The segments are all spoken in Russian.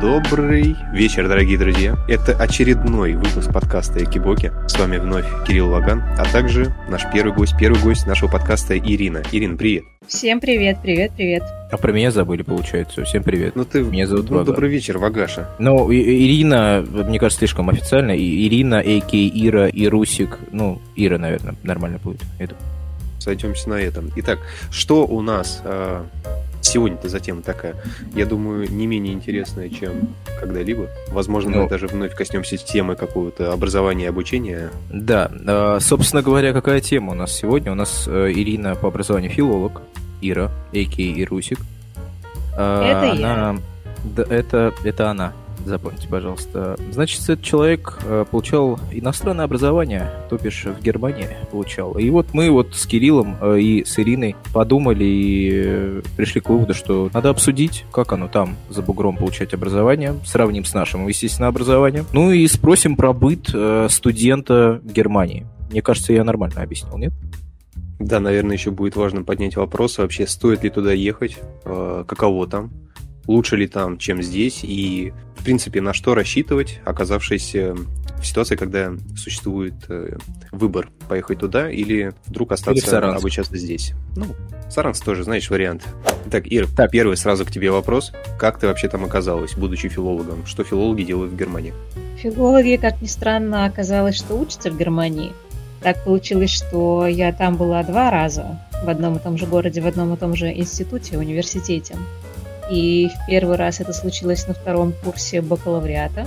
Добрый вечер, дорогие друзья. Это очередной выпуск подкаста Экибоки. С вами вновь Кирилл Лаган, а также наш первый гость, первый гость нашего подкаста Ирина. Ирина, привет. Всем привет, привет, привет. А про меня забыли, получается. Всем привет. Ну ты... Меня зовут ну, Вага. добрый вечер, Вагаша. Ну, И- Ирина, мне кажется, слишком официально. И- Ирина, А.К. Ира и Русик. Ну, Ира, наверное, нормально будет. Это. Сойдемся на этом. Итак, что у нас а, сегодня-то за тема такая? Я думаю, не менее интересная, чем когда-либо. Возможно, мы Ну. даже вновь коснемся темы какого-то образования и обучения. Да, э, собственно говоря, какая тема у нас сегодня? У нас э, Ирина по образованию филолог. Ира, А.К. и Русик. Э, Это она... Да, это, это она. Запомните, пожалуйста. Значит, этот человек э, получал иностранное образование, то бишь в Германии получал. И вот мы вот с Кириллом э, и с Ириной подумали и э, пришли к выводу, что надо обсудить, как оно там за бугром получать образование, сравним с нашим, естественно, образованием. Ну и спросим про быт студента Германии. Мне кажется, я нормально объяснил, нет? Да, наверное, еще будет важно поднять вопрос вообще, стоит ли туда ехать, каково там, лучше ли там, чем здесь, и, принципе, на что рассчитывать, оказавшись э, в ситуации, когда существует э, выбор поехать туда или вдруг Или остаться Саранск. обучаться здесь. Ну, Саранск тоже, знаешь, вариант. Итак, Ир, Так. первый сразу к тебе вопрос. Как ты вообще там оказалась, будучи филологом? Что филологи делают в Германии? Филологи, как ни странно, оказалось, что учатся в Германии. Так получилось, что я там была два раза, в одном и том же городе, в одном и том же институте, университете. И в первый раз это случилось на втором курсе бакалавриата.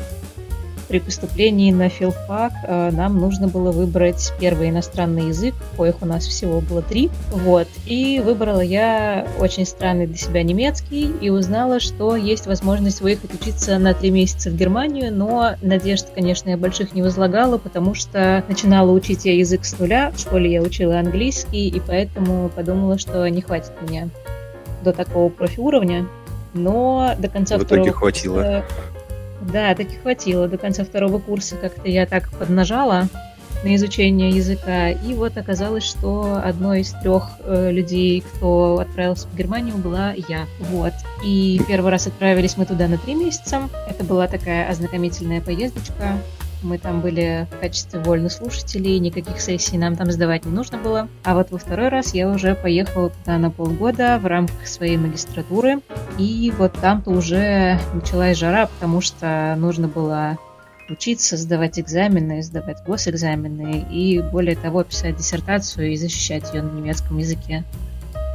При поступлении на филфак э, нам нужно было выбрать первый иностранный язык, коих у нас всего было три. Вот. И выбрала я очень странный для себя немецкий и узнала, что есть возможность выехать учиться на три месяца в Германию, но надежд, конечно, я больших не возлагала, потому что начинала учить я язык с нуля. В школе я учила английский, и поэтому подумала, что не хватит меня до такого профи-уровня. Но до конца В итоге второго хватило. курса- Да, таки хватило. До конца второго курса как-то я так поднажала на изучение языка. И вот оказалось, что одной из трех э, людей, кто отправился в Германию, была я. Вот. И первый раз отправились мы туда на три месяца. Это была такая ознакомительная поездочка. Мы там были в качестве вольнослушателей, никаких сессий нам там сдавать не нужно было. А вот во второй раз я уже поехала туда на полгода в рамках своей магистратуры. И вот там-то уже началась жара, потому что нужно было учиться, сдавать экзамены, сдавать госэкзамены и, более того, писать диссертацию и защищать ее на немецком языке.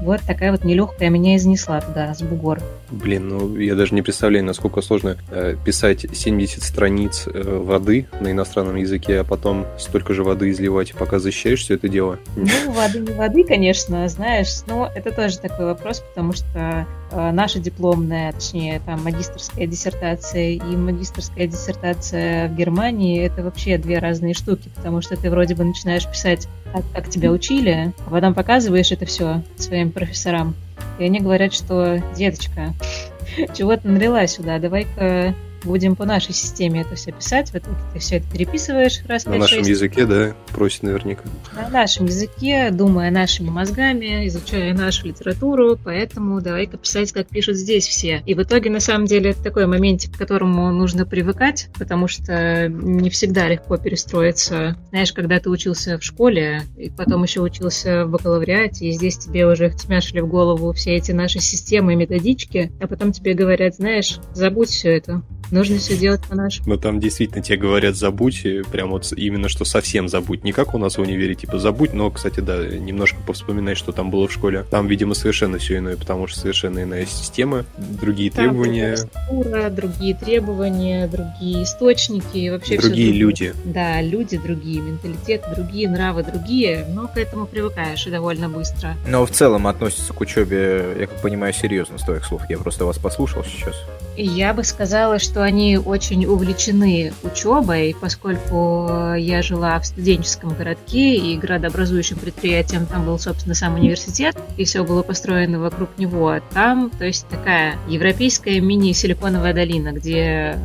Вот такая вот нелегкая меня изнесла туда, с бугор. Блин, ну я даже не представляю, насколько сложно э, писать 70 страниц э, воды на иностранном языке, а потом столько же воды изливать, пока защищаешь все это дело. Ну, воды не воды, конечно, знаешь, но это тоже такой вопрос, потому что наша дипломная, точнее, там, магистрская диссертация и магистрская диссертация в Германии — это вообще две разные штуки, потому что ты вроде бы начинаешь писать так, как тебя учили, а потом показываешь это все своим профессорам, и они говорят, что, деточка, чего ты налила сюда, давай-ка будем по нашей системе это все писать, в итоге ты все это переписываешь раз, На нашем языке, да, просит наверняка. на нашем языке, думая нашими мозгами, изучая нашу литературу, поэтому давай-ка писать, как пишут здесь все. И в итоге, на самом деле, это такой моментик, к которому нужно привыкать, потому что не всегда легко перестроиться. Знаешь, когда ты учился в школе, и потом еще учился в бакалавриате, и здесь тебе уже втемяшили в голову все эти наши системы и методички, а потом тебе говорят, знаешь, забудь все это, нужно все делать по-нашему. Но там действительно тебе говорят забудь, прям вот именно что совсем забудь. Не как у нас в универе, типа забудь, но, кстати, да, немножко повспоминай, что там было в школе. Там, видимо, совершенно все иное, потому что совершенно иная система, другие Там требования, структура, другие требования, другие источники, и вообще другие другое. люди. Да, люди другие, менталитет другие, нравы другие, но к этому привыкаешь и довольно быстро. Но в целом относится к учебе, я как понимаю, серьезно с твоих слов. Я просто вас послушал сейчас. Я бы сказала, что они очень увлечены учебой, поскольку я жила в студенческом городке, и градообразующим предприятием там был, собственно, сам университет, и все было построено вокруг него. Там, то есть такая европейская мини-силиконовая долина, где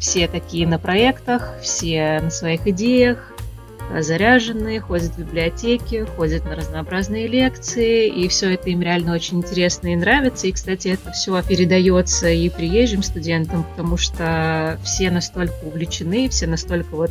все такие на проектах, все на своих идеях, заряжены, ходят в библиотеки, ходят на разнообразные лекции, и все это им реально очень интересно и нравится. И, кстати, это все передается и приезжим студентам, потому что все настолько увлечены, все настолько вот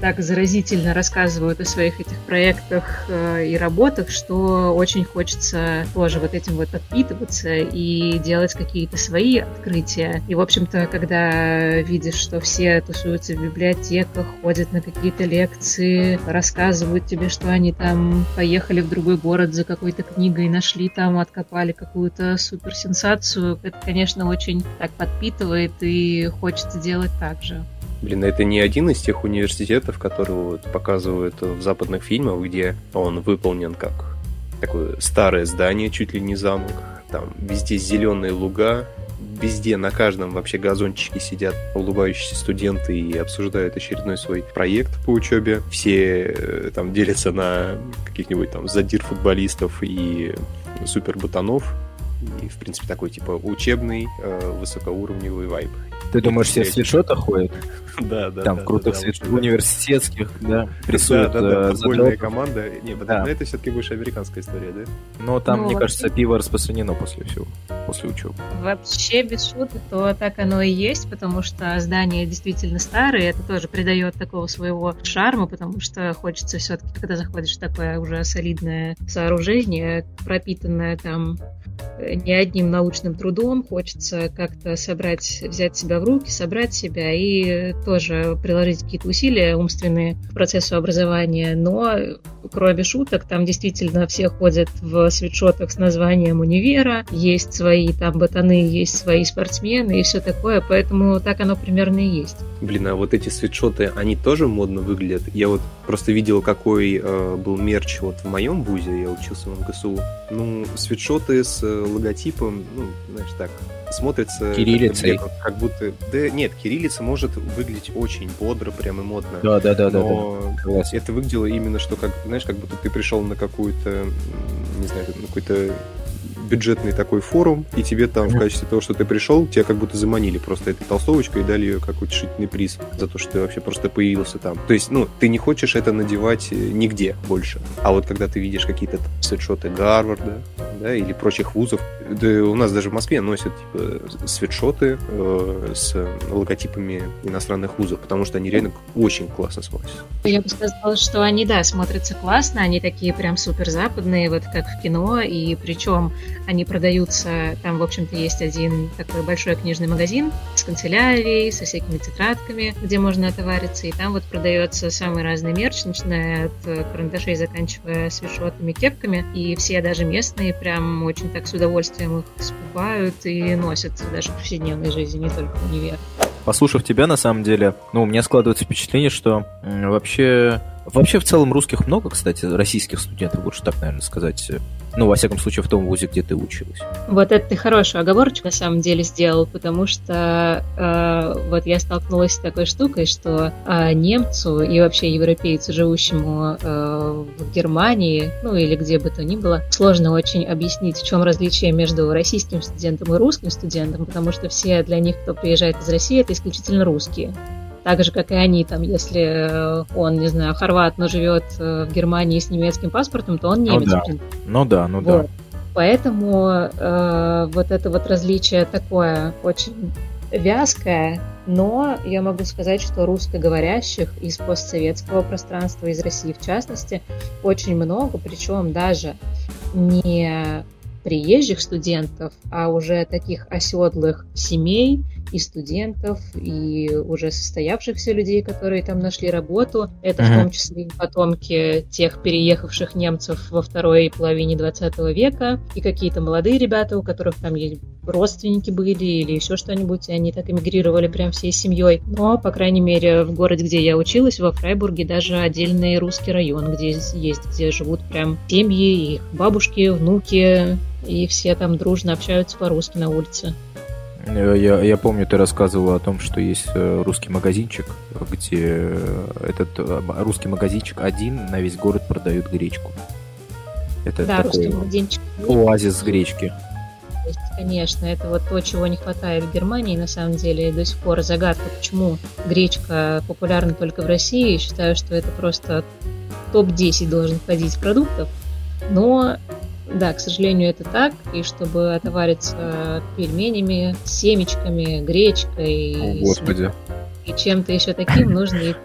так заразительно рассказывают о своих этих проектах э, и работах, что очень хочется тоже вот этим вот подпитываться и делать какие-то свои открытия. И, в общем-то, когда видишь, что все тусуются в библиотеках, ходят на какие-то лекции, рассказывают тебе, что они там поехали в другой город за какой-то книгой, нашли там, откопали какую-то суперсенсацию, это, конечно, очень так подпитывает и хочется делать так же. Блин, это не один из тех университетов, которые вот показывают в западных фильмах, где он выполнен как такое старое здание, чуть ли не замок. Там везде зеленые луга, везде, на каждом вообще газончике сидят улыбающиеся студенты и обсуждают очередной свой проект по учебе. Все э, там делятся на каких-нибудь там задир футболистов и супер ботанов. И, в принципе, такой, типа, учебный, э, высокоуровневый вайб. Ты думаешь, все в свитшотах ходят? Да, да. Там да, крутых да, свитшотах, университетских, да, прессуют. Да, да, да, футбольная команда. Не, да. это все-таки больше американская история, да? Но там, Ну, мне вообще- кажется, пиво распространено после всего, после учебы. Вообще, без шуток, то так оно и есть, потому что здания действительно старые, это тоже придает такого своего шарма, потому что хочется все-таки, когда заходишь в такое уже солидное сооружение, пропитанное там э, не одним научным трудом, хочется как-то собрать, взять себя в руки, собрать себя и тоже приложить какие-то усилия умственные к процессу образования, но кроме шуток, там действительно все ходят в свитшотах с названием универа, есть свои там ботаны, есть свои спортсмены и все такое, поэтому так оно примерно и есть. Блин, а вот эти свитшоты, они тоже модно выглядят? Я вот просто видел, какой э, был мерч вот в моем вузе, я учился в МГСУ. Ну, свитшоты с логотипом, ну, знаешь, так, смотрятся... Кириллицей. блин, Как будто... Да нет, кириллица может выглядеть очень бодро, прям и модно. Да, да, да, да, но Согласен. это выглядело именно, что как, знаешь, как будто ты пришел на какую-то, не знаю, на какой-то бюджетный такой форум, и тебе там в качестве того, что ты пришел, тебя как будто заманили просто этой толстовочкой и дали ее как утешительный приз за то, что ты вообще просто появился там. То есть, ну, ты не хочешь это надевать э, нигде больше. А вот когда ты видишь какие-то свитшоты Гарварда, да, или прочих вузов, да у нас даже в Москве носят типа свитшоты э, с логотипами иностранных вузов, потому что они реально очень классно смотрятся. Я бы сказала, что они, да, смотрятся классно, они такие прям супер западные, вот как в кино, и причем они продаются, там, в общем-то, есть один такой большой книжный магазин с канцелярией, со всякими тетрадками, где можно отовариться, и там вот продается самый разный мерч, начиная от э, карандашей, заканчивая свитшотами, кепками, и все даже местные прям очень так с удовольствием их скупают и носят даже в повседневной жизни, не только в универ. Послушав тебя, на самом деле, ну, у меня складывается впечатление, что вообще... Вообще, в целом, русских много, кстати, российских студентов, лучше так, наверное, сказать. Ну, во всяком случае, в том вузе, где ты училась. Вот это ты хорошую оговорочку на самом деле сделал, потому что э, вот я столкнулась с такой штукой, что э, немцу и вообще европейцу, живущему э, в Германии, ну или где бы то ни было, сложно очень объяснить, в чем различие между российским студентом и русским студентом, потому что все для них, кто приезжает из России, это исключительно русские. Так же, как и они, там, если э, он, не знаю, хорват, но живет э, в Германии с немецким паспортом, то он Ну немец. да. принципе. Ну да, ну да. Вот. Поэтому э, вот это вот различие такое очень вязкое, но я могу сказать, что русскоговорящих из постсоветского пространства, из России в частности, очень много, причем даже не приезжих студентов, а уже таких оседлых семей и студентов, и уже состоявшихся людей, которые там нашли работу. Это в Мгм. том числе и потомки тех переехавших немцев во второй половине 20 века, и какие-то молодые ребята, у которых там есть родственники были или еще что-нибудь, и они так эмигрировали прям всей семьей. Но, по крайней мере, в городе, где я училась, во Фрайбурге, даже отдельный русский район, где есть, где живут прям семьи, их бабушки, внуки, и все там дружно общаются по-русски на улице. Э, Я, я помню, ты рассказывала о том, что есть э, русский магазинчик, где э, этот русский магазинчик один на весь город продает гречку. Это да, русский такой магазинчик. оазис гречки. конечно. Это вот то, чего не хватает в Германии, на самом деле, и до сих пор загадка, почему гречка популярна только в России. Считаю, что это просто топ-10 должен входить продуктов. Но да, к сожалению, это так. И чтобы отовариться пельменями, семечками, гречкой, О, Господи. и чем-то еще таким, нужно идти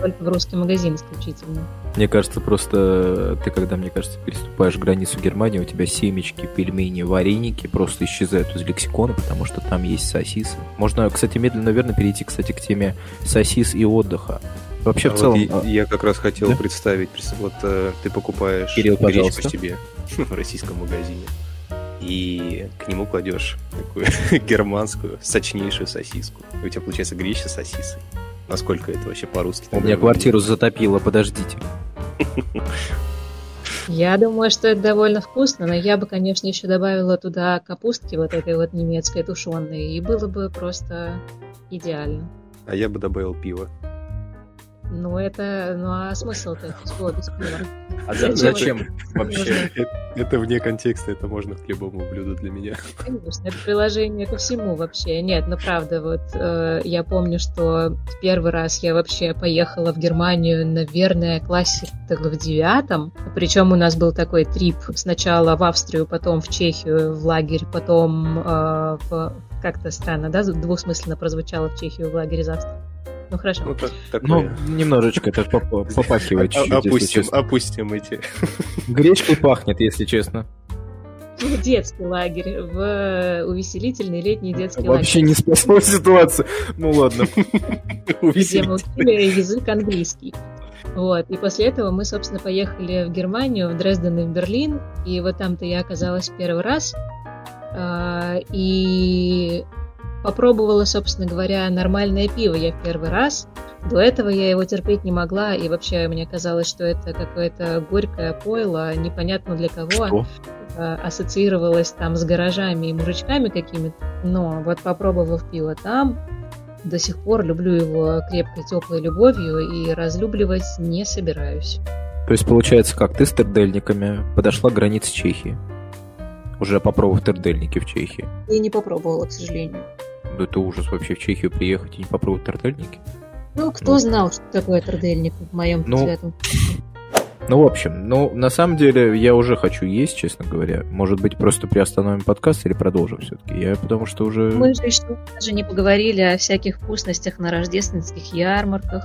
только в русский магазин исключительно. Мне кажется, просто ты, когда, мне кажется, переступаешь границу Германии, у тебя семечки, пельмени, вареники просто исчезают из лексикона, потому что там есть сосисы. Можно, кстати, медленно, наверное, перейти, кстати, к теме сосис и отдыха. Вообще, А в вот целом... я, а, я как раз хотел Да? представить, вот э, ты покупаешь Кирилл, гречку пожалуйста. себе в российском магазине, и к нему кладешь такую германскую, сочнейшую сосиску. И у тебя получается гречка с сосисой. Насколько это вообще по-русски? У меня квартиру затопило, подождите. Я думаю, что это довольно вкусно, но я бы, конечно, еще добавила туда капустки вот этой вот немецкой тушеной, и было бы просто идеально. А я бы добавил пиво. Ну, это... Ну, а смысл-то? Чего без пива? А за- зачем вообще? Это, это вне контекста, это можно к любому блюду для меня. Конечно, это приложение ко всему вообще. Нет, ну правда, вот э, я помню, что в первый раз я вообще поехала в Германию, наверное, классе так в девятом. Причем у нас был такой трип сначала в Австрию, потом в Чехию, в лагерь, потом э, в... Как-то странно, да, двусмысленно прозвучало в Чехию в лагере из Австрии. Ну хорошо. Ну, так, Ну, такое. немножечко это поп- попахивает А- чуть-чуть, опустим, опустим эти. Гречкой пахнет, если честно. В детский лагерь, в э, увеселительный летний детский Вообще лагерь. не спасла ситуацию. Ну ладно. где мы учили язык английский. Вот. И после этого мы, собственно, поехали в Германию, в Дрезден и в Берлин. И вот там-то я оказалась первый раз. А, И попробовала, собственно говоря, нормальное пиво я в первый раз. До этого я его терпеть не могла, и вообще мне казалось, что это какое-то горькое пойло, непонятно для кого Что? ассоциировалось там с гаражами и мужичками какими-то. Но вот попробовав пиво там, до сих пор люблю его крепкой, теплой любовью и разлюбливать не собираюсь. То есть, получается, как ты с тердельниками подошла к границе Чехии? Уже попробовав тердельники в Чехии. И не попробовала, к сожалению. Да это ужас вообще в Чехию приехать и не попробовать тердельники. Ну, кто Ну. знал, что такое трудельник в моем Ну, цвету? Ну, в общем, ну, на самом деле, я уже хочу есть, честно говоря. Может быть, просто приостановим подкаст или продолжим все-таки? Я потому что уже... Мы же еще даже не поговорили о всяких вкусностях на рождественских ярмарках.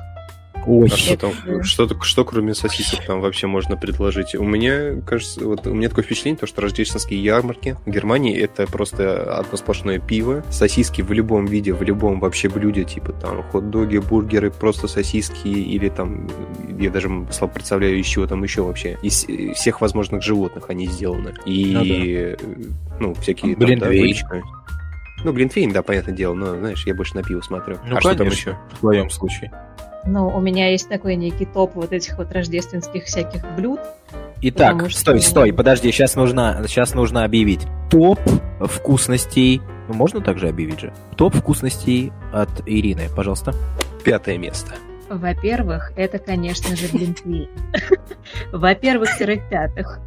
Ой, А что там, что, что кроме сосисок там вообще можно предложить? У меня, кажется, вот у меня такое впечатление, то, что рождественские ярмарки в Германии это просто одно сплошное пиво, сосиски в любом виде, в любом вообще блюде, типа там хот-доги, бургеры, просто сосиски или там, я даже слабо представляю, из чего там еще вообще. Из э, всех возможных животных они сделаны. И, э, ну, всякие... там, да, Глинтвейн. выпечка. Ну, Глинтвейн, да, понятное дело, но, знаешь, я больше на пиво смотрю. Ну, а что там конечно. еще? в твоем случае. Ну, у меня есть такой некий топ вот этих вот рождественских всяких блюд. Итак, что- стой, стой, подожди, сейчас нужно, сейчас нужно объявить. Топ вкусностей, ну можно также объявить же? Топ вкусностей от Ирины, пожалуйста. Пятое место. Во-первых, это, конечно же, глинтвейн. Во-первых, в-пятых.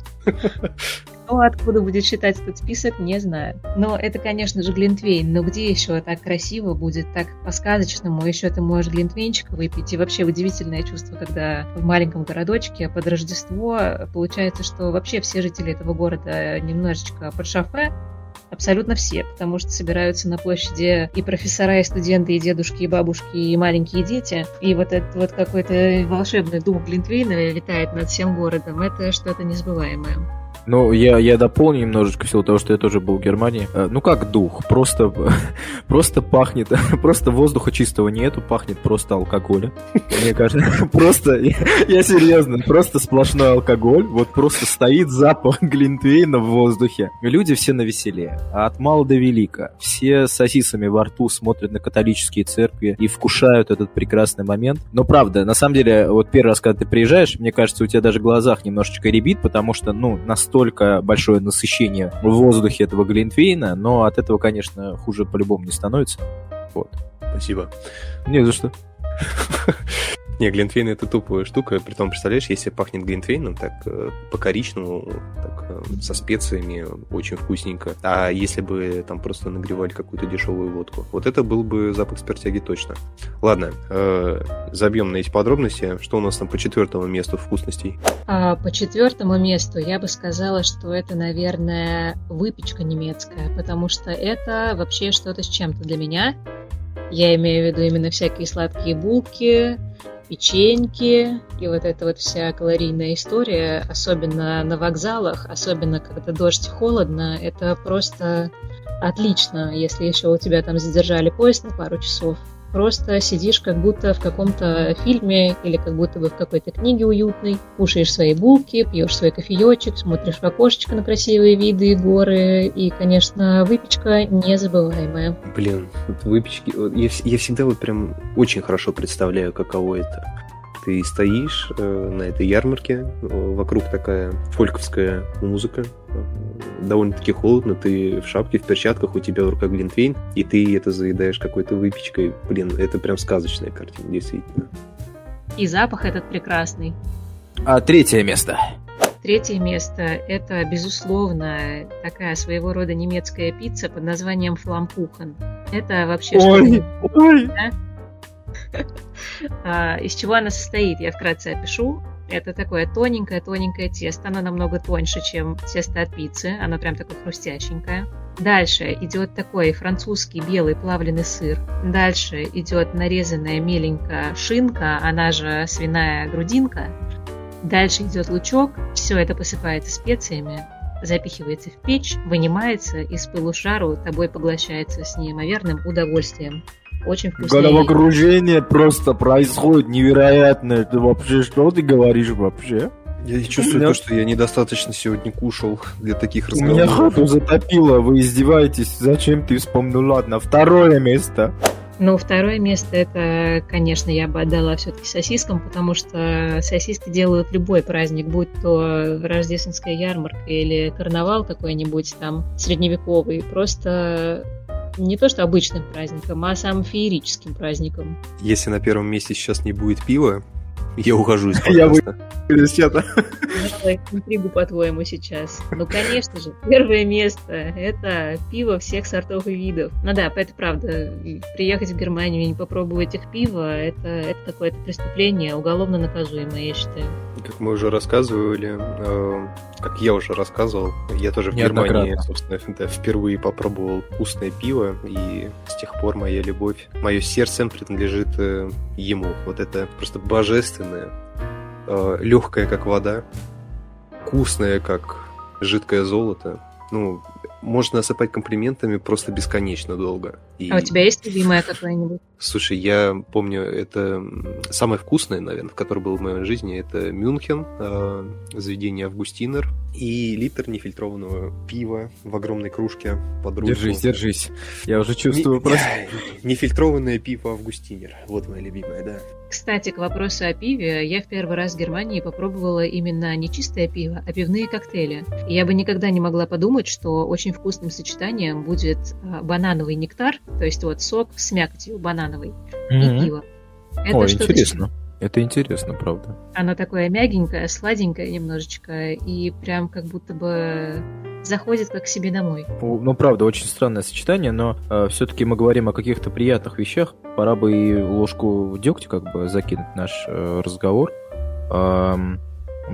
Кто откуда будет считать этот список, не знаю. Но это, конечно же, глинтвейн. Но где еще так красиво будет, так по-сказочному, еще ты можешь глинтвейнчика выпить. И вообще удивительное чувство, когда в маленьком городочке под Рождество получается, что вообще все жители этого города немножечко под шафе, Абсолютно все, потому что собираются на площади и профессора, и студенты, и дедушки, и бабушки, и маленькие дети. И вот этот вот какой-то волшебный дух Глинтвейна витает над всем городом. Это что-то незабываемое. Ну, я, я дополню немножечко в силу того, что я тоже был в Германии. Э, Ну, как дух, просто, просто пахнет, просто воздуха чистого нету, пахнет просто алкоголем. Мне кажется, просто, я, я серьезно, просто сплошной алкоголь, вот просто стоит запах глинтвейна в воздухе. Люди все на веселе, а от мала до велика. Все с сосисами во рту смотрят на католические церкви и вкушают этот прекрасный момент. Но правда, на самом деле, вот первый раз, когда ты приезжаешь, мне кажется, у тебя даже в глазах немножечко ребит, потому что, ну, настолько большое насыщение в воздухе этого глинтвейна, но от этого, конечно, хуже по-любому не становится. Вот. Спасибо. Не за что. Не, глинтвейн это тупая штука, при том, представляешь, если пахнет глинтвейном, так э, по-коричневому, так э, со специями, очень вкусненько. А если бы там просто нагревали какую-то дешевую водку, вот это был бы запах спиртяги точно. Ладно, э, забьем на эти подробности. Что у нас там по четвертому месту вкусностей? А, по четвертому месту я бы сказала, что это, наверное, выпечка немецкая, потому что это вообще что-то с чем-то для меня. Я имею в виду именно всякие сладкие булки, печеньки и вот эта вот вся калорийная история, особенно на вокзалах, особенно когда дождь холодно, это просто отлично, если еще у тебя там задержали поезд на пару часов. Просто сидишь как будто в каком-то фильме или как будто бы в какой-то книге уютной, кушаешь свои булки, пьешь свой кофеечек, смотришь в окошечко на красивые виды и горы, и, конечно, выпечка незабываемая. Блин, вот выпечки... Я, я всегда вот прям очень хорошо представляю, каково это ты стоишь э, на этой ярмарке, вокруг такая фольковская музыка, довольно-таки холодно, ты в шапке, в перчатках, у тебя в руках глинтвейн, и ты это заедаешь какой-то выпечкой. Блин, это прям сказочная картина, действительно. И запах этот прекрасный. А третье место? Третье место – это, безусловно, такая своего рода немецкая пицца под названием фламкуchen. Это вообще ой, что Ой, да? А, из чего она состоит, я вкратце опишу. Это такое тоненькое-тоненькое тесто. Оно намного тоньше, чем тесто от пиццы. Оно прям такое хрустященькое. Дальше идет такой французский белый плавленый сыр. Дальше идет нарезанная меленькая шинка, она же свиная грудинка. Дальше идет лучок. Все это посыпается специями запихивается в печь, вынимается и с пылу шару тобой поглощается с неимоверным удовольствием. Очень вкусно. Головокружение просто происходит невероятно. Это вообще что ты говоришь вообще? Я чувствую меня... то, что я недостаточно сегодня кушал для таких разговоров. Меня хату затопило, вы издеваетесь. Зачем ты вспомнил? Ладно, второе место. Ну, второе место это, конечно, я бы отдала все-таки сосискам, потому что сосиски делают любой праздник, будь то рождественская ярмарка или карнавал какой-нибудь там средневековый. Просто не то что обычным праздником, а самым феерическим праздником. Если на первом месте сейчас не будет пива, я ухожу из. Я из чата. интригу, по-твоему, сейчас. Ну, конечно же, первое место – это пиво всех сортов и видов. Ну да, это правда. Приехать в Германию и не попробовать их пиво – это, это какое-то преступление, уголовно наказуемое, я считаю. Как мы уже рассказывали, э, как я уже рассказывал, я тоже в Германии, собственно, впервые попробовал вкусное пиво, и с тех пор моя любовь, мое сердце принадлежит э, ему. Вот это просто божественное, э, легкое, как вода, вкусное, как жидкое золото. Ну, можно осыпать комплиментами просто бесконечно долго. И... А у тебя есть любимая какая-нибудь? Слушай, я помню, это самое вкусное, наверное, в которое было в моей жизни, это Мюнхен, э, заведение Августинер и литр нефильтрованного пива в огромной кружке под руку. Держись, держись. Я уже чувствую Не... просто... Нефильтрованное пиво Августинер. Вот моя любимая, да. Кстати, к вопросу о пиве, я в первый раз в Германии попробовала именно не чистое пиво, а пивные коктейли. И я бы никогда не могла подумать, что очень вкусным сочетанием будет а, банановый нектар, то есть вот сок с мякотью банановый mm-hmm. и пиво. Это Ой, интересно. Это интересно, правда. Оно такое мягенькое, сладенькое немножечко, и прям как будто бы заходит как к себе домой. Ну, правда, очень странное сочетание, но э, все-таки мы говорим о каких-то приятных вещах. Пора бы и ложку дегтя как бы закинуть наш э, разговор. Эм,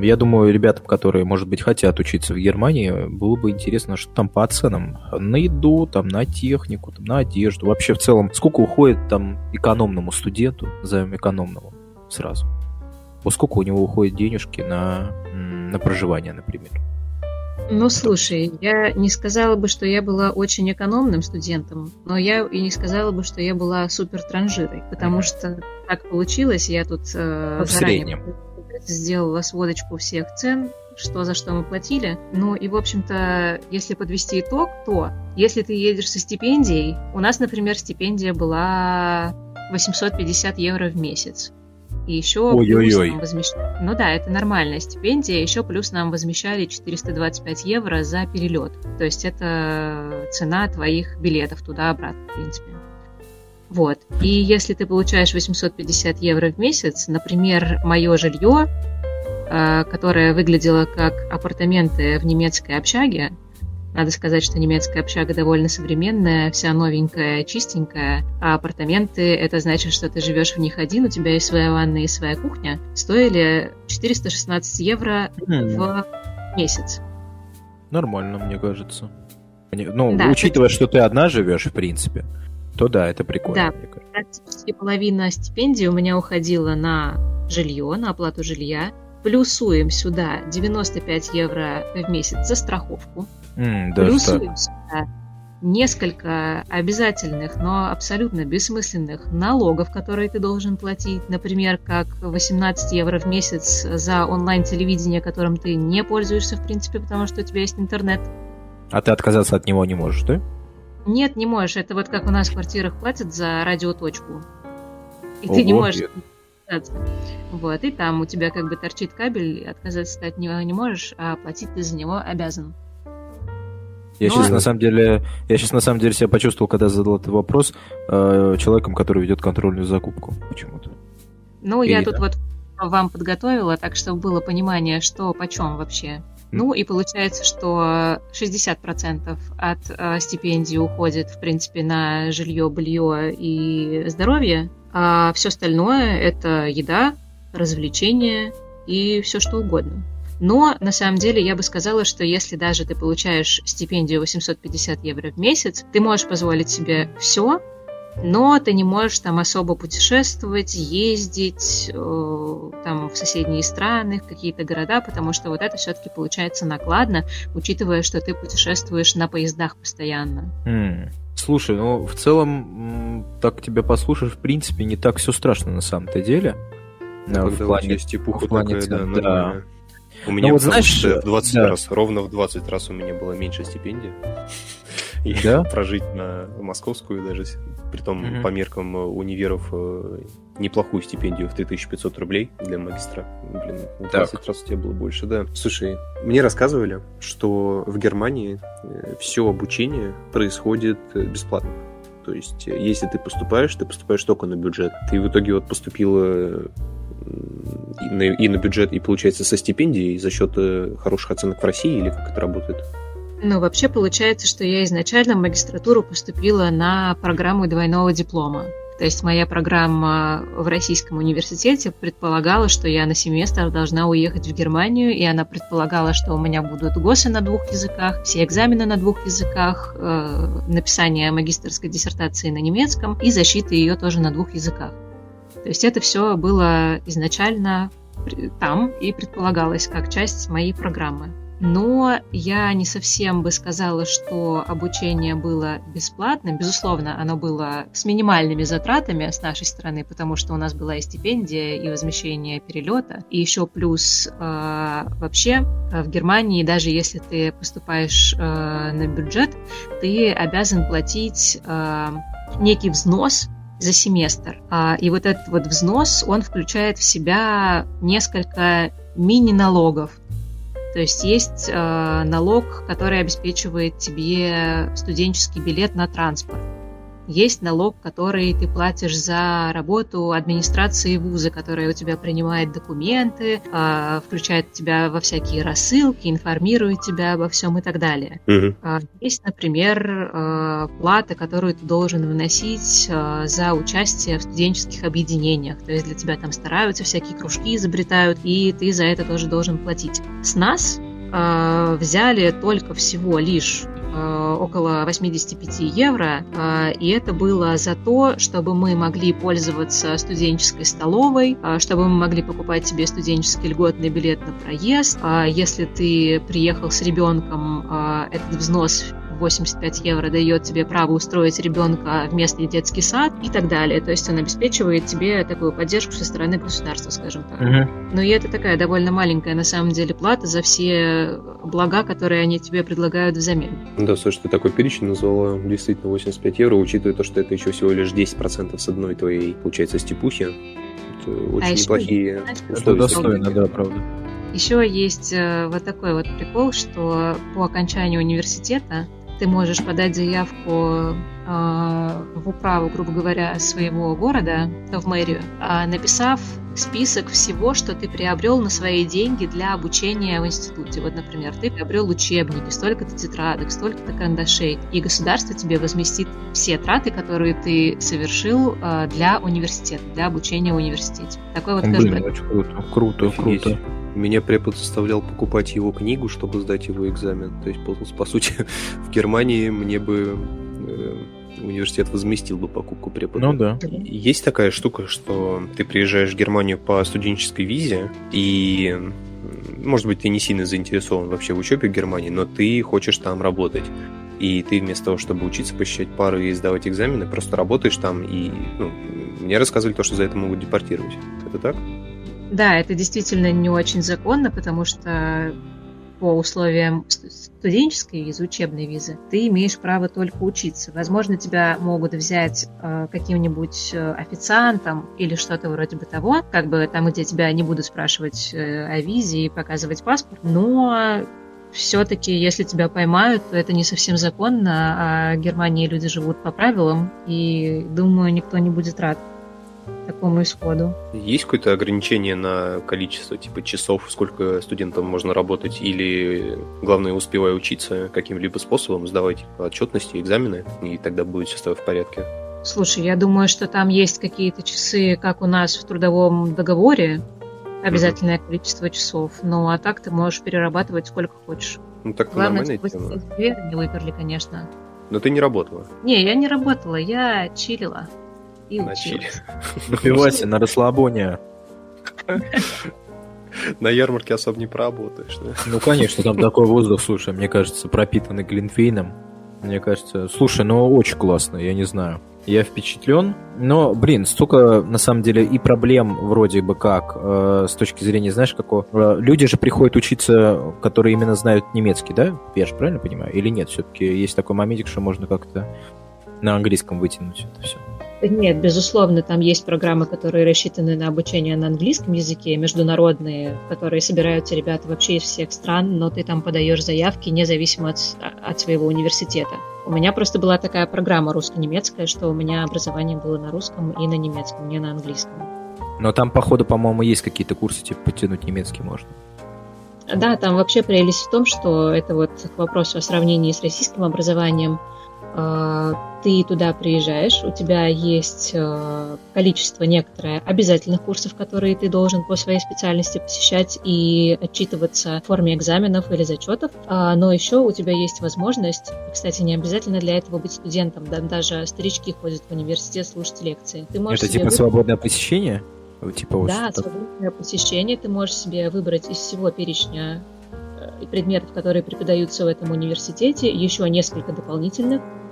я думаю, ребятам, которые, может быть, хотят учиться в Германии, было бы интересно, что там по ценам на еду, там, на технику, там, на одежду. Вообще, в целом, сколько уходит там экономному студенту, назовем экономному, сразу. Вот сколько у него уходит денежки на, на проживание, например. Ну, слушай, я не сказала бы, что я была очень экономным студентом, но я и не сказала бы, что я была супер транжирой, потому что так получилось, я тут э, ну, в среднем сделала сводочку всех цен, что за что мы платили. Ну и, в общем-то, если подвести итог, то если ты едешь со стипендией, у нас, например, стипендия была 850 евро в месяц. И еще Ой-ой-ой. плюс нам возмещали... Ну да, это нормальная стипендия. Еще плюс нам возмещали 425 евро за перелет. То есть это цена твоих билетов туда-обратно, в принципе. Вот. И если ты получаешь 850 евро в месяц, например, мое жилье, э, которое выглядело как апартаменты в немецкой общаге, надо сказать, что немецкая общага довольно современная, вся новенькая, чистенькая, а апартаменты — это значит, что ты живешь в них один, у тебя есть своя ванная и своя кухня, стоили 416 евро mm. в месяц. Нормально, мне кажется. Ну, да, учитывая, это... что ты одна живешь, в принципе, то да, это прикольно. Да, практически половина стипендии у меня уходила на жилье, на оплату жилья. Плюсуем сюда 95 евро в месяц за страховку. Mm, несколько обязательных, но абсолютно бессмысленных налогов, которые ты должен платить. Например, как 18 евро в месяц за онлайн-телевидение, которым ты не пользуешься, в принципе, потому что у тебя есть интернет. А ты отказаться от него не можешь, да? Нет, не можешь. Это вот как у нас в квартирах платят за радиоточку. И Ого, ты не можешь отказаться. Вот, и там у тебя как бы торчит кабель, отказаться ты от него не можешь, а платить ты за него обязан. Я сейчас ну, на самом деле, я сейчас на самом деле себя почувствовал, когда задал этот вопрос э, человеком, который ведет контрольную закупку почему-то. Ну, и я тут вот вам подготовила, так чтобы было понимание, что почем вообще. Ну и получается, что 60% от э, стипендии уходит, в принципе, на жилье, белье и здоровье, а все остальное это еда, развлечения и все что угодно. Но на самом деле я бы сказала, что если даже ты получаешь стипендию 850 евро в месяц, ты можешь позволить себе все, но ты не можешь там особо путешествовать, ездить э, там в соседние страны, в какие-то города, потому что вот это все-таки получается накладно, учитывая, что ты путешествуешь на поездах постоянно. Mm. Слушай, ну в целом, так тебя послушаешь, в принципе, не так все страшно на самом-то деле. Ну, в плане, в плане такая, да, да. У меня, ну, вот, знаешь, в 20 да. раз, ровно в 20 раз у меня было меньше стипендии. И да? прожить на московскую даже, при том mm-hmm. по меркам э, универов, э, неплохую стипендию в 3500 рублей для магистра. Блин, в 20 так. раз у тебя было больше, да. Слушай, мне рассказывали, что в Германии э, все обучение происходит бесплатно. То есть, если ты поступаешь, ты поступаешь только на бюджет. Ты в итоге вот поступила и на, и на бюджет, и получается со стипендией за счет э, хороших оценок в России, или как это работает? Ну, вообще получается, что я изначально в магистратуру поступила на программу двойного диплома. То есть моя программа в Российском университете предполагала, что я на семестр должна уехать в Германию, и она предполагала, что у меня будут ГОСы на двух языках, все экзамены на двух языках, э, написание магистрской диссертации на немецком и защита ее тоже на двух языках. То есть это все было изначально там и предполагалось как часть моей программы. Но я не совсем бы сказала, что обучение было бесплатным. Безусловно, оно было с минимальными затратами с нашей стороны, потому что у нас была и стипендия, и возмещение перелета. И еще плюс э, вообще э, в Германии, даже если ты поступаешь э, на бюджет, ты обязан платить э, некий взнос за семестр. А, и вот этот вот взнос, он включает в себя несколько мини-налогов. То есть есть э, налог, который обеспечивает тебе студенческий билет на транспорт. Есть налог, который ты платишь за работу администрации вуза, которая у тебя принимает документы, э, включает тебя во всякие рассылки, информирует тебя обо всем и так далее. Угу. Э, есть, например, э, плата, которую ты должен вносить э, за участие в студенческих объединениях. То есть для тебя там стараются, всякие кружки изобретают, и ты за это тоже должен платить. С нас э, взяли только всего лишь около 85 евро, э, и это было за то, чтобы мы могли пользоваться студенческой столовой, э, чтобы мы могли покупать себе студенческий льготный билет на проезд. Если ты приехал с ребенком, этот взнос 85 евро дает тебе право устроить ребенка в местный детский сад и так далее. То есть он обеспечивает тебе такую поддержку со стороны государства, скажем так. Угу. Но и это такая довольно маленькая на самом деле плата за все блага, которые они тебе предлагают взамен. Да, слушай, ты такой перечень назвала действительно 85 евро, учитывая то, что это еще всего лишь 10% с одной твоей, получается, степухи. Это очень а неплохие условия. Это достойно, да, правда. Еще есть э, вот такой вот прикол, что по окончанию университета ты можешь подать заявку в управу, грубо говоря, своего города, в мэрию, написав список всего, что ты приобрел на свои деньги для обучения в институте. Вот, например, ты приобрел учебники, столько-то тетрадок, столько-то карандашей, и государство тебе возместит все траты, которые ты совершил э, для университета, для обучения в университете. Такой вот Блин, очень круто, круто, Офигеть. круто. Меня препод заставлял покупать его книгу, чтобы сдать его экзамен. То есть, по, по сути, в Германии мне бы э, университет возместил бы покупку препода. Ну да. Есть такая штука, что ты приезжаешь в Германию по студенческой визе, и может быть, ты не сильно заинтересован вообще в учебе в Германии, но ты хочешь там работать. И ты вместо того, чтобы учиться, посещать пары и сдавать экзамены, просто работаешь там, и ну, мне рассказывали то, что за это могут депортировать. Это так? Да, это действительно не очень законно, потому что по условиям студенческой визы, учебной визы, ты имеешь право только учиться. Возможно, тебя могут взять э, каким-нибудь э, официантом или что-то вроде бы того, как бы там, где тебя не будут спрашивать э, о визе и показывать паспорт, но все-таки, если тебя поймают, то это не совсем законно, а в Германии люди живут по правилам, и, думаю, никто не будет рад такому исходу. Есть какое-то ограничение на количество типа часов, сколько студентам можно работать, или главное, успевая учиться каким-либо способом, сдавать отчетности, экзамены, и тогда будет все в порядке? Слушай, я думаю, что там есть какие-то часы, как у нас в трудовом договоре, обязательное mm-hmm. количество часов. Ну, а так ты можешь перерабатывать сколько хочешь. Ну, так Главное, нормальная тема. не выперли, конечно. Но ты не работала? Не, я не работала, я чилила и. Напивайся на расслабоне. На ярмарке особо не поработаешь, да? Ну, конечно, там такой воздух, слушай, мне кажется, пропитанный глинфейном. Мне кажется, слушай, ну очень классно, я не знаю. Я впечатлен. Но, блин, столько, на самом деле, и проблем вроде бы как, э, с точки зрения, знаешь, какого... Э, люди же приходят учиться, которые именно знают немецкий, да? Я же правильно понимаю? Или нет? Все-таки есть такой моментик, что можно как-то на английском вытянуть это все. Нет, безусловно, там есть программы, которые рассчитаны на обучение на английском языке, международные, которые собираются ребята вообще из всех стран, но ты там подаешь заявки независимо от, от своего университета. У меня просто была такая программа русско-немецкая, что у меня образование было на русском и на немецком, не на английском. Но там, походу, по-моему, есть какие-то курсы, типа, подтянуть немецкий можно. Да, там вообще прелесть в том, что это вот к вопросу о сравнении с российским образованием – а, ты туда приезжаешь, у тебя есть э, количество некоторое обязательных курсов, которые ты должен по своей специальности посещать и отчитываться в форме экзаменов или зачетов, а, но еще у тебя есть возможность, кстати, не обязательно для этого быть студентом, да, даже старички ходят в университет слушать лекции. Ты можешь Это типа выбрать... свободное посещение? Типа вот да, свободное посещение. Ты можешь себе выбрать из всего перечня э, предметов, которые преподаются в этом университете, еще несколько дополнительных, а,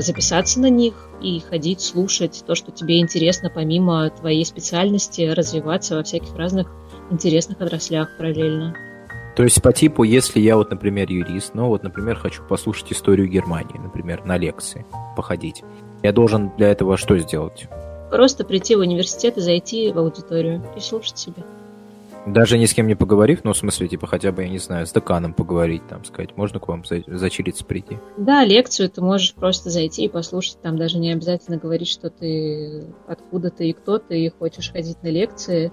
записаться на них и ходить, слушать то, что тебе интересно, помимо твоей специальности, развиваться во всяких разных интересных отраслях параллельно. То есть по типу, если я вот, например, юрист, ну вот, например, хочу послушать историю Германии, например, на лекции, походить, я должен для этого что сделать? Просто прийти в университет и зайти в аудиторию и слушать себе. Даже ни с кем не поговорив, ну, в смысле, типа, хотя бы, я не знаю, с деканом поговорить, там, сказать, можно к вам за зачилиться прийти? Да, лекцию ты можешь просто зайти и послушать, там даже не обязательно говорить, что ты откуда ты и кто ты, и хочешь ходить на лекции.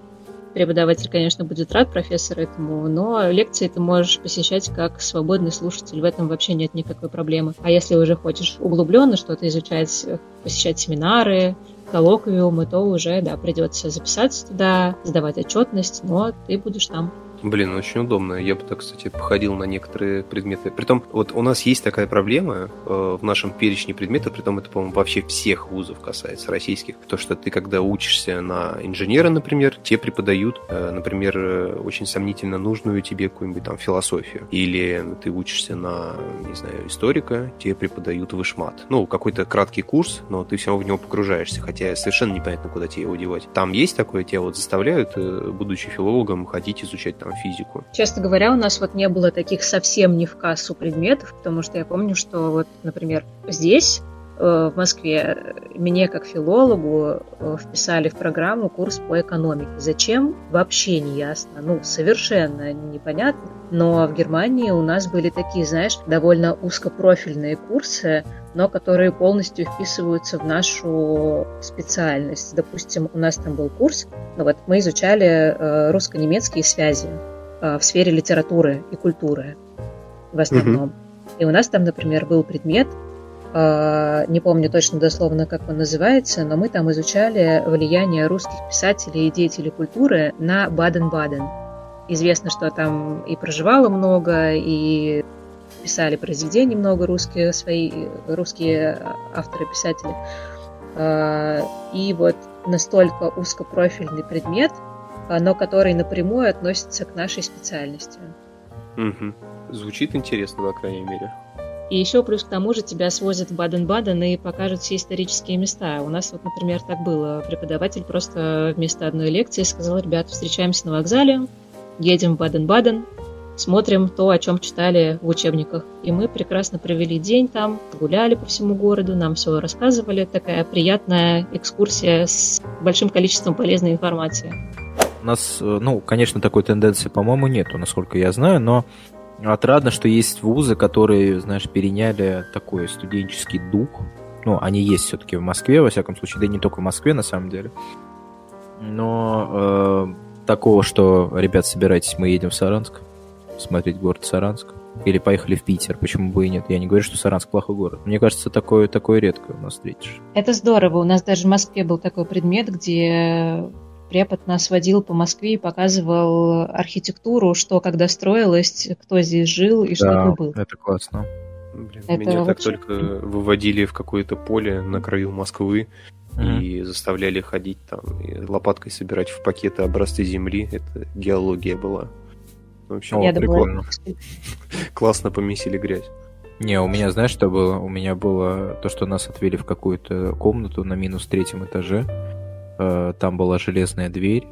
Преподаватель, конечно, будет рад, профессор, этому, но лекции ты можешь посещать как свободный слушатель, в этом вообще нет никакой проблемы. А если уже хочешь углубленно что-то изучать, посещать семинары, коллоквиумы, то уже, да, придется записаться туда, сдавать отчетность, но ты будешь там. Блин, очень удобно. Я бы так, кстати, походил на некоторые предметы. Притом, вот у нас есть такая проблема э, в нашем перечне предметов, притом это, по-моему, вообще всех вузов касается, российских. То, что ты, когда учишься на инженера, например, тебе преподают, э, например, э, очень сомнительно нужную тебе какую-нибудь там философию. Или ты учишься на, не знаю, историка, тебе преподают вышмат. Ну, какой-то краткий курс, но ты все равно в него погружаешься, хотя совершенно непонятно, куда тебе его девать. Там есть такое, тебя вот заставляют, э, будучи филологом, ходить изучать там физику. Честно говоря, у нас вот не было таких совсем не в кассу предметов, потому что я помню, что вот, например, здесь в Москве мне как филологу э, вписали в программу курс по экономике. Зачем? Вообще не ясно. Ну, совершенно непонятно. Но в Германии у нас были такие, знаешь, довольно узкопрофильные курсы, но которые полностью вписываются в нашу специальность. Допустим, у нас там был курс, ну вот мы изучали э, русско-немецкие связи в сфере литературы и культуры в основном. Mm-hmm. И у нас там, например, был предмет не помню точно дословно, как он называется, но мы там изучали влияние русских писателей и деятелей культуры на Баден-Баден. Известно, что там и проживало много, и писали произведения много русские, свои русские авторы-писатели. А, и вот настолько узкопрофильный предмет, но который напрямую относится к нашей специальности. Угу. Звучит интересно, по крайней мере. И еще плюс к тому же тебя свозят в Баден-Баден и покажут все исторические места. У нас вот, например, так было. Преподаватель просто вместо одной лекции сказал, ребят, встречаемся на вокзале, едем в Баден-Баден, смотрим то, о чем читали в учебниках. И мы прекрасно провели день там, гуляли по всему городу, нам все рассказывали. Такая приятная экскурсия с большим количеством полезной информации. У нас, э, ну, конечно, такой тенденции, по-моему, нету, насколько я знаю, но Отрадно, что есть вузы, которые, знаешь, переняли такой студенческий дух. Ну, они есть все-таки в Москве, во всяком случае, да и не только в Москве, на самом деле. Но э, такого, что, ребят, собирайтесь, мы едем в Саранск, смотреть город Саранск. Или поехали в Питер, почему бы и нет. Я не говорю, что Саранск плохой город. Мне кажется, такое, такое редко у нас встретишь. Это здорово. У нас даже в Москве был такой предмет, где Препод нас водил по Москве и показывал архитектуру, что когда строилось, кто здесь жил и что да, был. это классно. Блин, это меня так только выводили в какое-то поле на краю Москвы mm-hmm. и заставляли ходить там и лопаткой собирать в пакеты образцы земли. Это геология была. В общем, Я прикольно. Классно помесили грязь. Не, у меня, знаешь, что было? У меня было то, что нас отвели в какую-то комнату на минус третьем этаже Э, там была железная дверь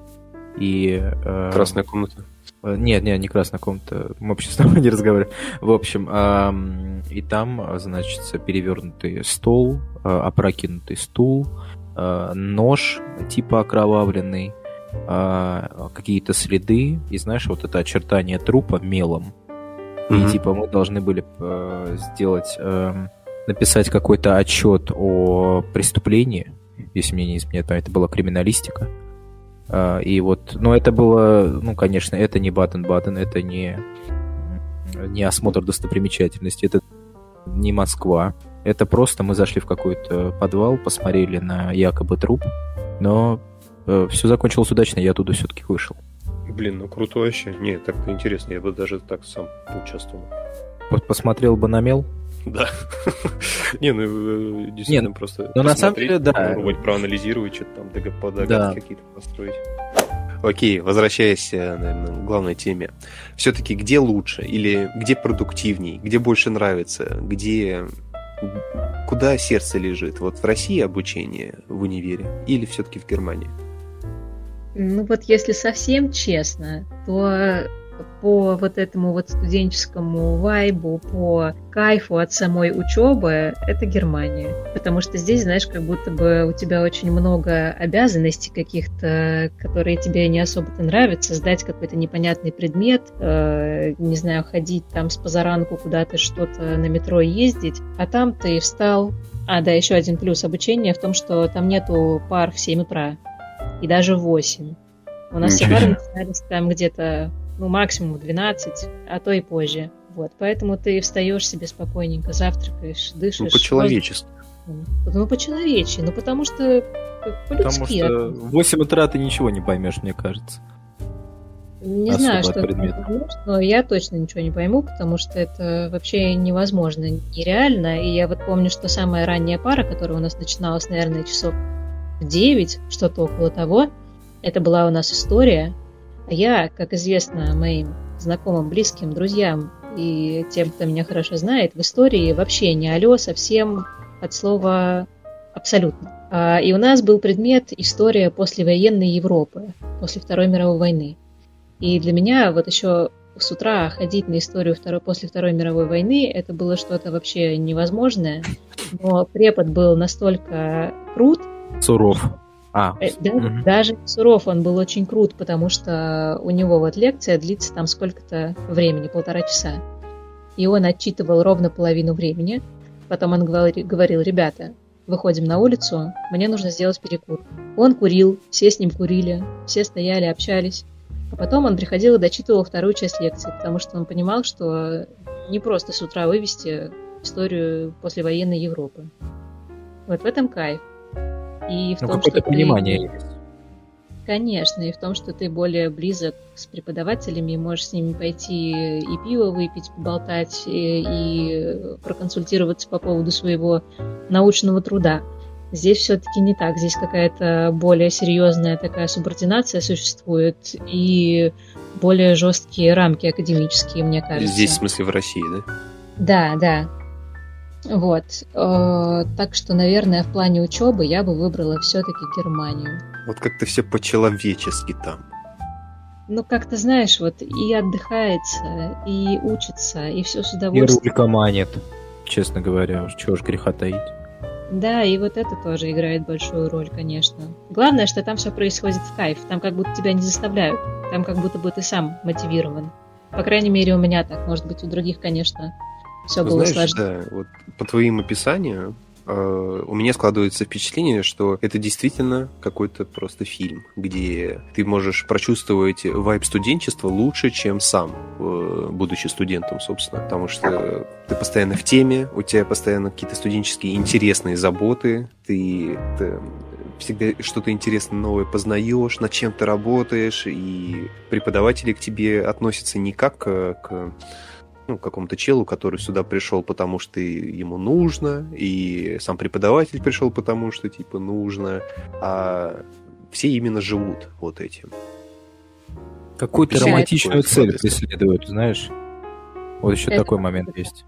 и... Э, красная комната? Э, нет, нет, не красная комната. Мы вообще с тобой не разговариваем. В общем, и там, значит, перевернутый стол, опрокинутый стул, нож типа окровавленный, какие-то следы, и знаешь, вот это очертание трупа мелом. Mm-hmm. И типа мы должны были сделать, написать какой-то отчет о преступлении, если мне не изменяет память, это была криминалистика. А, и вот, ну, это было, ну, конечно, это не Баден-Баден, это не, не осмотр достопримечательности, это не Москва. Это просто мы зашли в какой-то подвал, посмотрели на якобы труп, но э, все закончилось удачно, я оттуда все-таки вышел. Блин, ну круто вообще. Не, так интересно, я бы даже так сам поучаствовал. Посмотрел бы на мел? Да. Не, ну э, действительно просто Ну на самом деле, да. Попробовать проанализировать, что-то там догадки какие-то построить. Окей, возвращаясь, э, наверное, к главной теме. Все-таки где лучше или где продуктивней, где больше нравится, где куда сердце лежит? Вот в России обучение в универе или все-таки в Германии? Ну вот если совсем честно, то по вот этому вот студенческому вайбу, по кайфу от самой учебы, это Германия. Потому что здесь, знаешь, как будто бы у тебя очень много обязанностей каких-то, которые тебе не особо-то нравятся, сдать какой-то непонятный предмет, э, не знаю, ходить там с позаранку куда-то что-то на метро ездить, а там ты встал. А, да, еще один плюс обучения в том, что там нету пар в 7 утра и даже в 8. У нас все пары начинались там где-то ну, максимум 12, а то и позже. Вот, поэтому ты встаешь себе спокойненько, завтракаешь, дышишь. Ну, по-человечески. Ну, по-человечески, ну, потому что по-людски. Потому что в 8 утра ты ничего не поймешь, мне кажется. Не Особо знаю, что это но я точно ничего не пойму, потому что это вообще невозможно, нереально. И я вот помню, что самая ранняя пара, которая у нас начиналась, наверное, часов в 9, что-то около того, это была у нас история, я, как известно моим знакомым, близким, друзьям и тем, кто меня хорошо знает, в истории вообще не алё совсем от слова абсолютно. А, и у нас был предмет история послевоенной Европы, после Второй мировой войны. И для меня вот еще с утра ходить на историю второй, после Второй мировой войны, это было что-то вообще невозможное. но препод был настолько крут. Суров. А, э, да, угу. даже суров он был очень крут, потому что у него вот лекция длится там сколько-то времени, полтора часа. И он отчитывал ровно половину времени. Потом он говорил, ребята, выходим на улицу, мне нужно сделать перекур. Он курил, все с ним курили, все стояли, общались. А потом он приходил и дочитывал вторую часть лекции, потому что он понимал, что не просто с утра вывести историю послевоенной Европы. Вот в этом кайф. И в ну, том, что понимание ты... есть. Конечно, и в том, что ты более близок с преподавателями, можешь с ними пойти и пиво выпить, поболтать, и, и проконсультироваться по поводу своего научного труда. Здесь все-таки не так. Здесь какая-то более серьезная такая субординация существует и более жесткие рамки академические, мне кажется. Здесь, в смысле, в России, да? Да, да. Вот. Э, так что, наверное, в плане учебы я бы выбрала все-таки Германию. Вот как-то все по-человечески там. Ну, как-то, знаешь, вот и отдыхается, и учится, и все с удовольствием. И рубрика манит, честно говоря, уж чего ж греха таить. Да, и вот это тоже играет большую роль, конечно. Главное, что там все происходит в кайф. Там как будто тебя не заставляют. Там как будто бы ты сам мотивирован. По крайней мере, у меня так. Может быть, у других, конечно, все было Знаешь, сложно. Да, вот по твоим описанию э, у меня складывается впечатление, что это действительно какой-то просто фильм, где ты можешь прочувствовать вайб студенчества лучше, чем сам, э, будучи студентом, собственно. Потому что ты постоянно в теме, у тебя постоянно какие-то студенческие интересные заботы, ты, ты всегда что-то интересное новое познаешь, над чем ты работаешь, и преподаватели к тебе относятся не как к ну, какому-то челу, который сюда пришел, потому что ему нужно, и сам преподаватель пришел, потому что, типа, нужно, а все именно живут вот этим. Какую-то романтичную цель преследуют, знаешь? Вот еще Это... такой момент есть.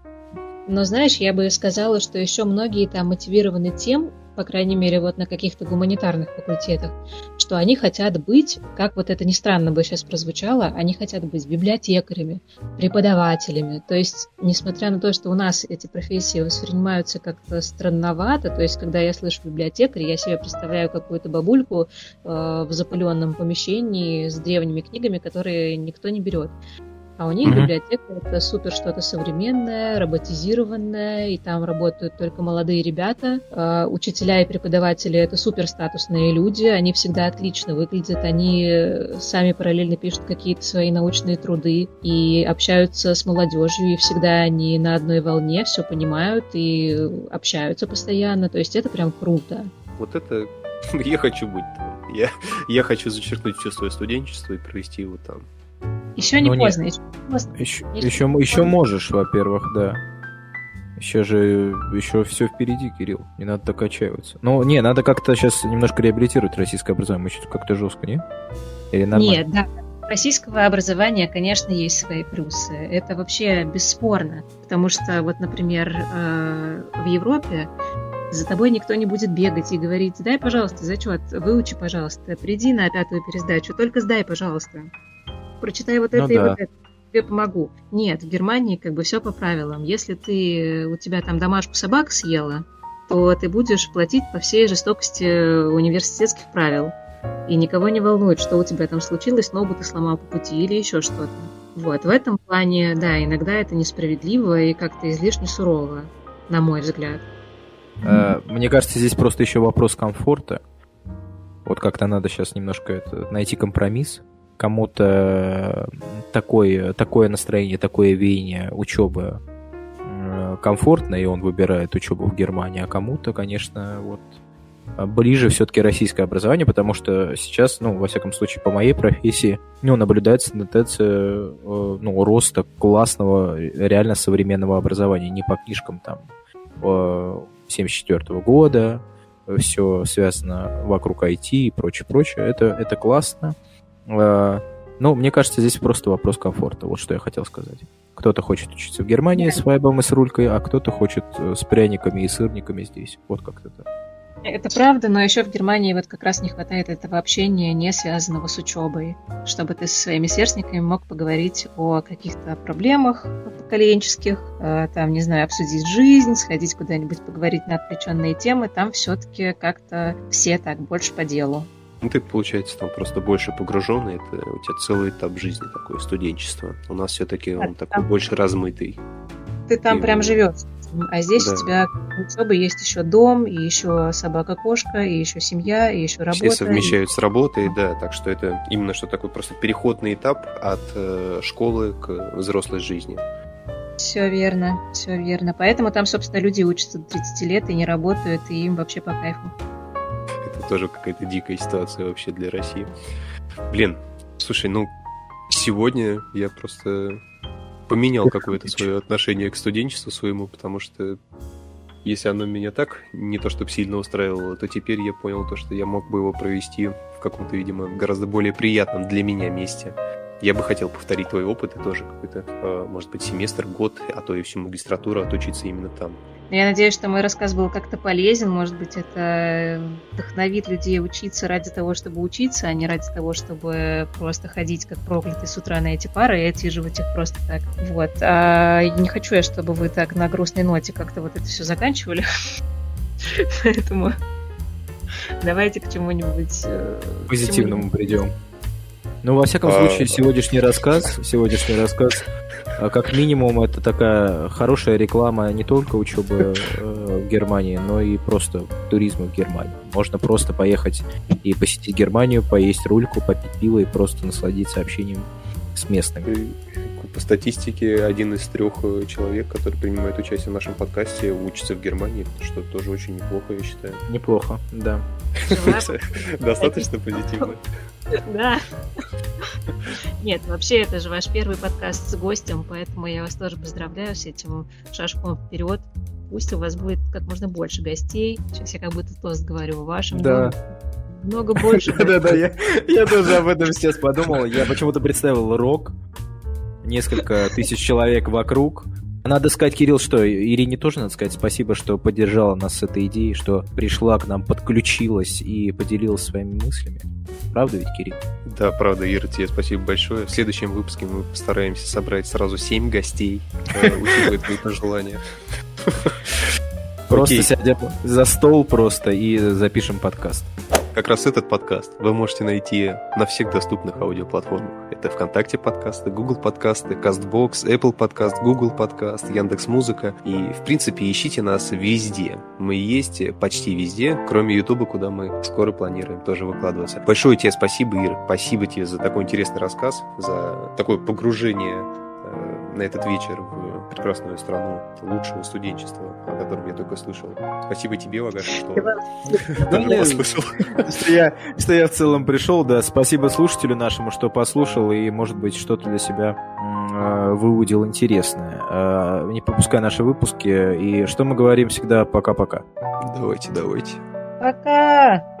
Но знаешь, я бы сказала, что еще многие там мотивированы тем, по крайней мере, вот на каких-то гуманитарных факультетах, что они хотят быть, как вот это ни странно бы сейчас прозвучало, они хотят быть библиотекарями, преподавателями. То есть, несмотря на то, что у нас эти профессии воспринимаются как-то странновато, то есть, когда я слышу библиотекарь, я себе представляю какую-то бабульку э, в запыленном помещении с древними книгами, которые никто не берет. А у них mm-hmm. библиотека это супер что-то современное, роботизированное, и там работают только молодые ребята. Э, учителя и преподаватели это супер статусные люди, они всегда отлично выглядят, они сами параллельно пишут какие-то свои научные труды и общаются с молодежью, и всегда они на одной волне, все понимают и общаются постоянно. То есть это прям круто. Вот это я хочу быть там. Я, я хочу зачеркнуть все свое студенчество и провести его там. Еще не Но поздно. Еще, поздно. Еще, еще, еще можешь, во-первых, да. Еще же, еще все впереди, Кирилл. Не надо так отчаиваться. Ну, не, надо как-то сейчас немножко реабилитировать российское образование. Еще как-то жестко, не? Или нормально? Нет, да. Российского образования, конечно, есть свои плюсы. Это вообще бесспорно. Потому что, вот, например, э, в Европе за тобой никто не будет бегать и говорить, дай, пожалуйста, зачет, выучи, пожалуйста, приди на пятую пересдачу, только сдай, пожалуйста прочитай вот ну это ну, и да. вот это, тебе помогу. Нет, в Германии как бы все по правилам. Если ты, у тебя там домашку собак съела, то ты будешь платить по всей жестокости университетских правил. И никого не волнует, что у тебя там случилось, ногу ты сломал по пути или еще что-то. Вот, в этом плане, да, иногда это несправедливо и как-то излишне сурово, на мой взгляд. Э, мне кажется, здесь просто еще вопрос комфорта. Вот как-то надо сейчас немножко это, найти компромисс кому-то такое, такое настроение, такое веяние учебы э, комфортно, и он выбирает учебу в Германии, а кому-то, конечно, вот ближе все-таки российское образование, потому что сейчас, ну, во всяком случае, по моей профессии, ну, наблюдается тенденция, э, ну, роста классного, реально современного образования, не по книжкам там 74 -го года, все связано вокруг IT и прочее, прочее. Это, это классно. Э, ну, мне кажется, здесь просто вопрос комфорта. Вот что я хотел сказать. Кто-то хочет учиться в Германии с вайбом и с рулькой, а кто-то хочет э, с пряниками и сырниками здесь. Вот как-то так. Это правда, но еще в Германии вот как раз не хватает этого общения, не связанного с учебой, чтобы ты со своими сверстниками мог поговорить о каких-то проблемах поколенческих, э, там, не знаю, обсудить жизнь, сходить куда-нибудь поговорить на отвлеченные темы, там все-таки как-то все так больше по делу. Ну, ты, получается, там просто больше погруженный, это у тебя целый этап жизни такое, студенчество. У нас все-таки он а, такой там... больше размытый. Ты там и... прям живешь. А здесь да. у тебя учеба есть еще дом, и еще собака-кошка, и еще семья, и еще работа. Все совмещают с работой, да, так что это именно что такой просто переходный этап от э, школы к взрослой жизни. Все верно, все верно. Поэтому там, собственно, люди учатся до 30 лет и не работают, и им вообще по кайфу тоже какая-то дикая ситуация вообще для России. Блин, слушай, ну, сегодня я просто поменял какое-то свое отношение к студенчеству своему, потому что если оно меня так не то чтобы сильно устраивало, то теперь я понял то, что я мог бы его провести в каком-то, видимо, гораздо более приятном для меня месте. Я бы хотел повторить твой опыт и тоже какой-то, а, может быть, семестр, год, а то и всю магистратуру отучиться именно там. Я надеюсь, что мой рассказ был как-то полезен. Может быть, это вдохновит людей учиться ради того, чтобы учиться, а не ради того, чтобы просто ходить как проклятый с утра на эти пары и отсиживать их просто так. Вот. А не хочу я, чтобы вы так на грустной ноте как-то вот это все заканчивали. Поэтому давайте к чему-нибудь... Э, Позитивному придем. Ну, во всяком а, случае, сегодняшний рассказ, сегодняшний рассказ, а, как минимум, это такая хорошая реклама не только учебы э, в Германии, но и просто туризма в Германии. Можно просто поехать и посетить Германию, поесть рульку, попить пиво и просто насладиться общением с местными. По статистике, один из трех э, человек, который принимает участие в нашем подкасте, учится в Германии, что тоже очень неплохо, я считаю. Неплохо, да. Достаточно позитивно. Да. Нет, вообще это же ваш первый подкаст с гостем, поэтому я вас тоже поздравляю с этим шажком вперед. Пусть у вас будет как можно больше гостей. Сейчас я как будто тост говорю о вашем. Да. Много больше. Да-да-да, я тоже об этом сейчас подумал. Я почему-то представил рок, несколько тысяч человек вокруг, надо сказать, Кирилл, что Ирине тоже надо сказать спасибо, что поддержала нас с этой идеей, что пришла к нам, подключилась и поделилась своими мыслями. Правда ведь, Кирилл? Да, правда, Ира, тебе спасибо большое. В следующем выпуске мы постараемся собрать сразу семь гостей, э, учитывая твои пожелания. Просто сядем за стол просто и запишем подкаст. Как раз этот подкаст вы можете найти на всех доступных аудиоплатформах. Это ВКонтакте подкасты, Google подкасты, CastBox, Apple подкаст, Google подкаст, Яндекс Музыка. И, в принципе, ищите нас везде. Мы есть почти везде, кроме Ютуба, куда мы скоро планируем тоже выкладываться. Большое тебе спасибо, Ир. Спасибо тебе за такой интересный рассказ, за такое погружение на этот вечер в прекрасную страну лучшего студенчества, о котором я только слышал. Спасибо тебе, Вагаш, что даже послушал. Что я в целом пришел, да. Спасибо слушателю нашему, что послушал и, может быть, что-то для себя а, выудил интересное. А, не пропускай наши выпуски. И что мы говорим всегда пока-пока. Давайте, давайте. Пока!